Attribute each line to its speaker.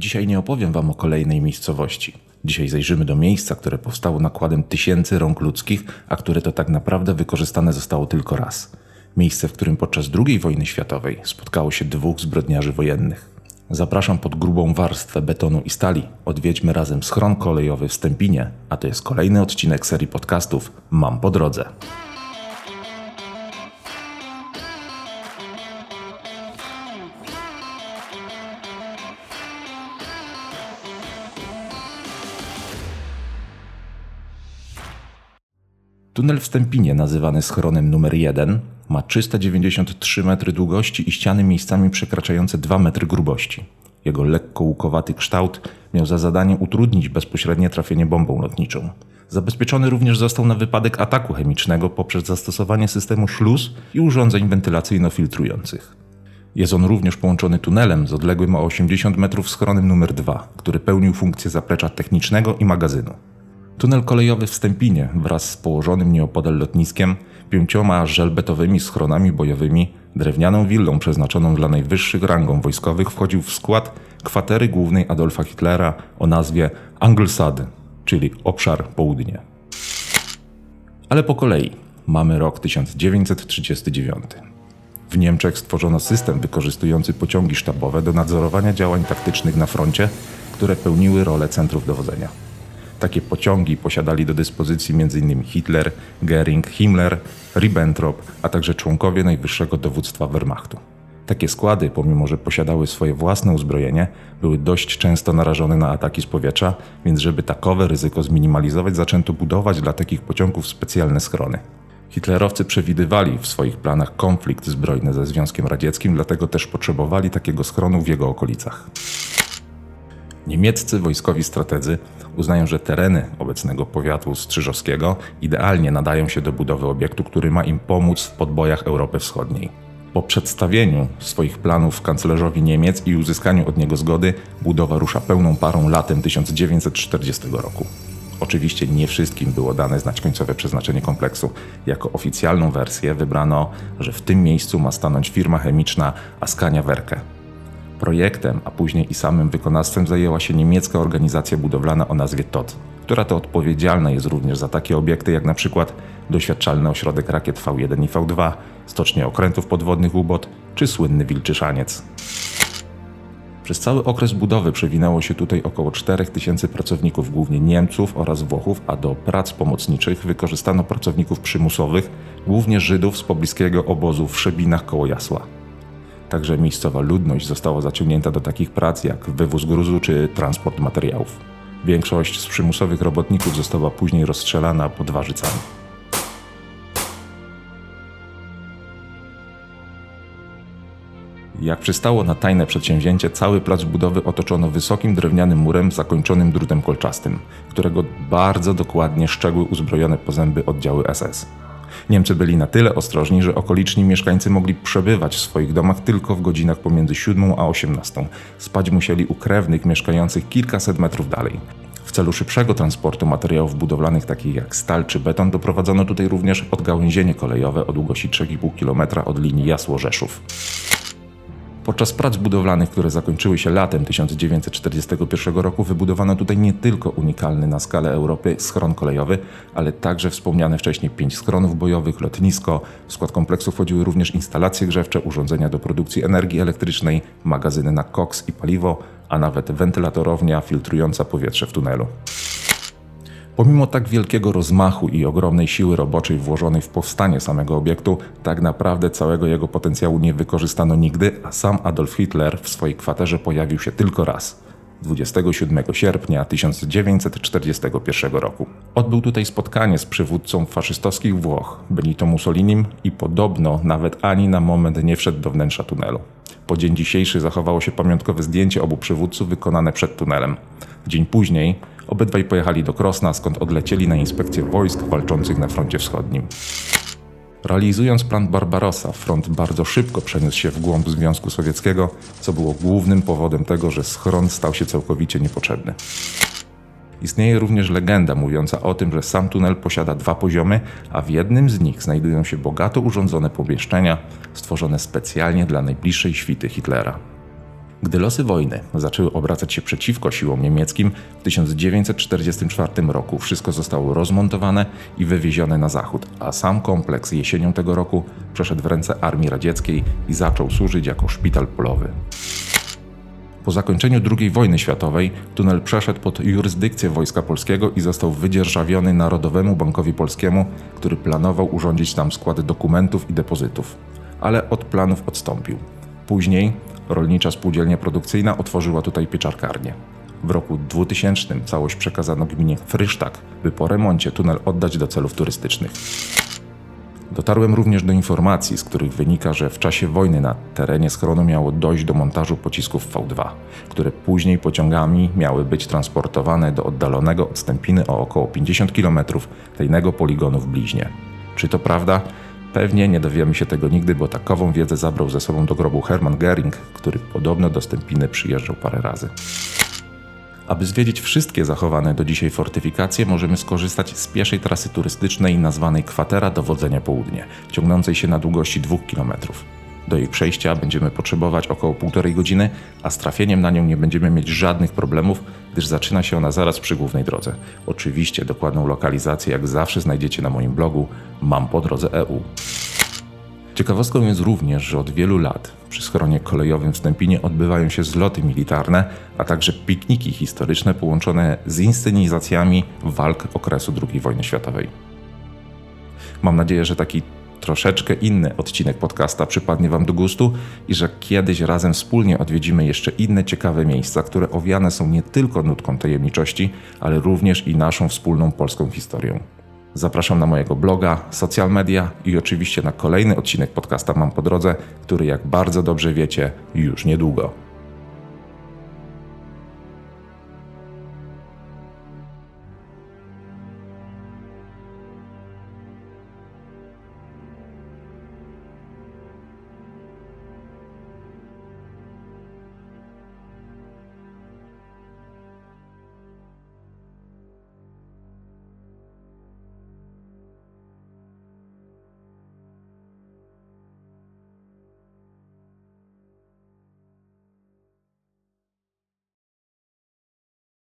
Speaker 1: Dzisiaj nie opowiem Wam o kolejnej miejscowości. Dzisiaj zajrzymy do miejsca, które powstało nakładem tysięcy rąk ludzkich, a które to tak naprawdę wykorzystane zostało tylko raz. Miejsce, w którym podczas II wojny światowej spotkało się dwóch zbrodniarzy wojennych. Zapraszam pod grubą warstwę betonu i stali. Odwiedźmy razem schron kolejowy w Stępinie, a to jest kolejny odcinek serii podcastów Mam po drodze. Tunel w Stępinie, nazywany schronem numer 1, ma 393 metry długości i ściany miejscami przekraczające 2 metry grubości. Jego lekko łukowaty kształt miał za zadanie utrudnić bezpośrednie trafienie bombą lotniczą. Zabezpieczony również został na wypadek ataku chemicznego poprzez zastosowanie systemu śluz i urządzeń wentylacyjno-filtrujących. Jest on również połączony tunelem z odległym o 80 metrów schronem numer 2, który pełnił funkcję zaplecza technicznego i magazynu. Tunel kolejowy w Stępinie wraz z położonym nieopodal lotniskiem, pięcioma żelbetowymi schronami bojowymi, drewnianą willą przeznaczoną dla najwyższych rangą wojskowych wchodził w skład kwatery głównej Adolfa Hitlera o nazwie Anglesade, czyli obszar południe. Ale po kolei mamy rok 1939. W Niemczech stworzono system wykorzystujący pociągi sztabowe do nadzorowania działań taktycznych na froncie, które pełniły rolę centrów dowodzenia. Takie pociągi posiadali do dyspozycji m.in. Hitler, Goering, Himmler, Ribbentrop, a także członkowie najwyższego dowództwa Wehrmachtu. Takie składy, pomimo że posiadały swoje własne uzbrojenie, były dość często narażone na ataki z powietrza, więc żeby takowe ryzyko zminimalizować, zaczęto budować dla takich pociągów specjalne schrony. Hitlerowcy przewidywali w swoich planach konflikt zbrojny ze Związkiem Radzieckim, dlatego też potrzebowali takiego schronu w jego okolicach. Niemieccy wojskowi strategzy uznają, że tereny obecnego powiatu strzyżowskiego idealnie nadają się do budowy obiektu, który ma im pomóc w podbojach Europy Wschodniej. Po przedstawieniu swoich planów kanclerzowi Niemiec i uzyskaniu od niego zgody, budowa rusza pełną parą latem 1940 roku. Oczywiście nie wszystkim było dane znać końcowe przeznaczenie kompleksu. Jako oficjalną wersję wybrano, że w tym miejscu ma stanąć firma chemiczna Askania Werke. Projektem, a później i samym wykonawstwem zajęła się niemiecka organizacja budowlana o nazwie TOT, która to odpowiedzialna jest również za takie obiekty jak na przykład doświadczalny ośrodek rakiet V1 i V2, stocznie okrętów podwodnych UBOT czy słynny Wilczyszaniec. Przez cały okres budowy przewinęło się tutaj około 4000 pracowników, głównie Niemców oraz Włochów, a do prac pomocniczych wykorzystano pracowników przymusowych, głównie Żydów z pobliskiego obozu w Szebinach koło Jasła. Także miejscowa ludność została zaciągnięta do takich prac jak wywóz gruzu czy transport materiałów. Większość z przymusowych robotników została później rozstrzelana pod Warzycami. Jak przystało na tajne przedsięwzięcie, cały plac budowy otoczono wysokim drewnianym murem zakończonym drutem kolczastym, którego bardzo dokładnie szczegły uzbrojone po zęby oddziały SS. Niemcy byli na tyle ostrożni, że okoliczni mieszkańcy mogli przebywać w swoich domach tylko w godzinach pomiędzy 7 a 18. Spać musieli u krewnych mieszkających kilkaset metrów dalej. W celu szybszego transportu materiałów budowlanych takich jak stal czy beton doprowadzono tutaj również odgałęzienie kolejowe o długości 3,5 km od linii Jasło-Rzeszów. Podczas prac budowlanych, które zakończyły się latem 1941 roku, wybudowano tutaj nie tylko unikalny na skalę Europy schron kolejowy, ale także wspomniane wcześniej pięć schronów bojowych, lotnisko. W skład kompleksu wchodziły również instalacje grzewcze, urządzenia do produkcji energii elektrycznej, magazyny na koks i paliwo, a nawet wentylatorownia filtrująca powietrze w tunelu. Pomimo tak wielkiego rozmachu i ogromnej siły roboczej włożonej w powstanie samego obiektu, tak naprawdę całego jego potencjału nie wykorzystano nigdy, a sam Adolf Hitler w swojej kwaterze pojawił się tylko raz. 27 sierpnia 1941 roku. Odbył tutaj spotkanie z przywódcą faszystowskich Włoch, Benito Mussolinim i podobno nawet ani na moment nie wszedł do wnętrza tunelu. Po dzień dzisiejszy zachowało się pamiątkowe zdjęcie obu przywódców wykonane przed tunelem. Dzień później Obydwaj pojechali do Krosna, skąd odlecieli na inspekcję wojsk walczących na froncie wschodnim. Realizując plan Barbarossa, front bardzo szybko przeniósł się w głąb Związku Sowieckiego, co było głównym powodem tego, że schron stał się całkowicie niepotrzebny. Istnieje również legenda mówiąca o tym, że sam tunel posiada dwa poziomy, a w jednym z nich znajdują się bogato urządzone pomieszczenia stworzone specjalnie dla najbliższej świty Hitlera. Gdy losy wojny zaczęły obracać się przeciwko siłom niemieckim, w 1944 roku wszystko zostało rozmontowane i wywiezione na zachód, a sam kompleks jesienią tego roku przeszedł w ręce Armii Radzieckiej i zaczął służyć jako szpital polowy. Po zakończeniu II wojny światowej tunel przeszedł pod jurysdykcję Wojska Polskiego i został wydzierżawiony Narodowemu Bankowi Polskiemu, który planował urządzić tam składy dokumentów i depozytów, ale od planów odstąpił. Później rolnicza spółdzielnia produkcyjna otworzyła tutaj pieczarkarnię. W roku 2000 całość przekazano gminie Frysztak, by po remoncie tunel oddać do celów turystycznych. Dotarłem również do informacji, z których wynika, że w czasie wojny na terenie schronu miało dojść do montażu pocisków V2, które później pociągami miały być transportowane do oddalonego od Stępiny o około 50 km tajnego poligonu w Bliźnie. Czy to prawda? Pewnie nie dowiemy się tego nigdy, bo takową wiedzę zabrał ze sobą do grobu Hermann Göring, który podobno do Stępiny przyjeżdżał parę razy. Aby zwiedzić wszystkie zachowane do dzisiaj fortyfikacje, możemy skorzystać z pieszej trasy turystycznej nazwanej Kwatera Dowodzenia Południe, ciągnącej się na długości 2 km. Do jej przejścia będziemy potrzebować około półtorej godziny, a z trafieniem na nią nie będziemy mieć żadnych problemów, gdyż zaczyna się ona zaraz przy głównej drodze. Oczywiście dokładną lokalizację jak zawsze znajdziecie na moim blogu Mam po drodze EU. Ciekawostką jest również, że od wielu lat przy schronie kolejowym w Stępinie odbywają się zloty militarne, a także pikniki historyczne połączone z inscenizacjami walk okresu II wojny światowej. Mam nadzieję, że taki troszeczkę inny odcinek podcasta przypadnie Wam do gustu i że kiedyś razem wspólnie odwiedzimy jeszcze inne ciekawe miejsca, które owiane są nie tylko nutką tajemniczości, ale również i naszą wspólną polską historią. Zapraszam na mojego bloga, social media i oczywiście na kolejny odcinek podcasta Mam po drodze, który jak bardzo dobrze wiecie, już niedługo.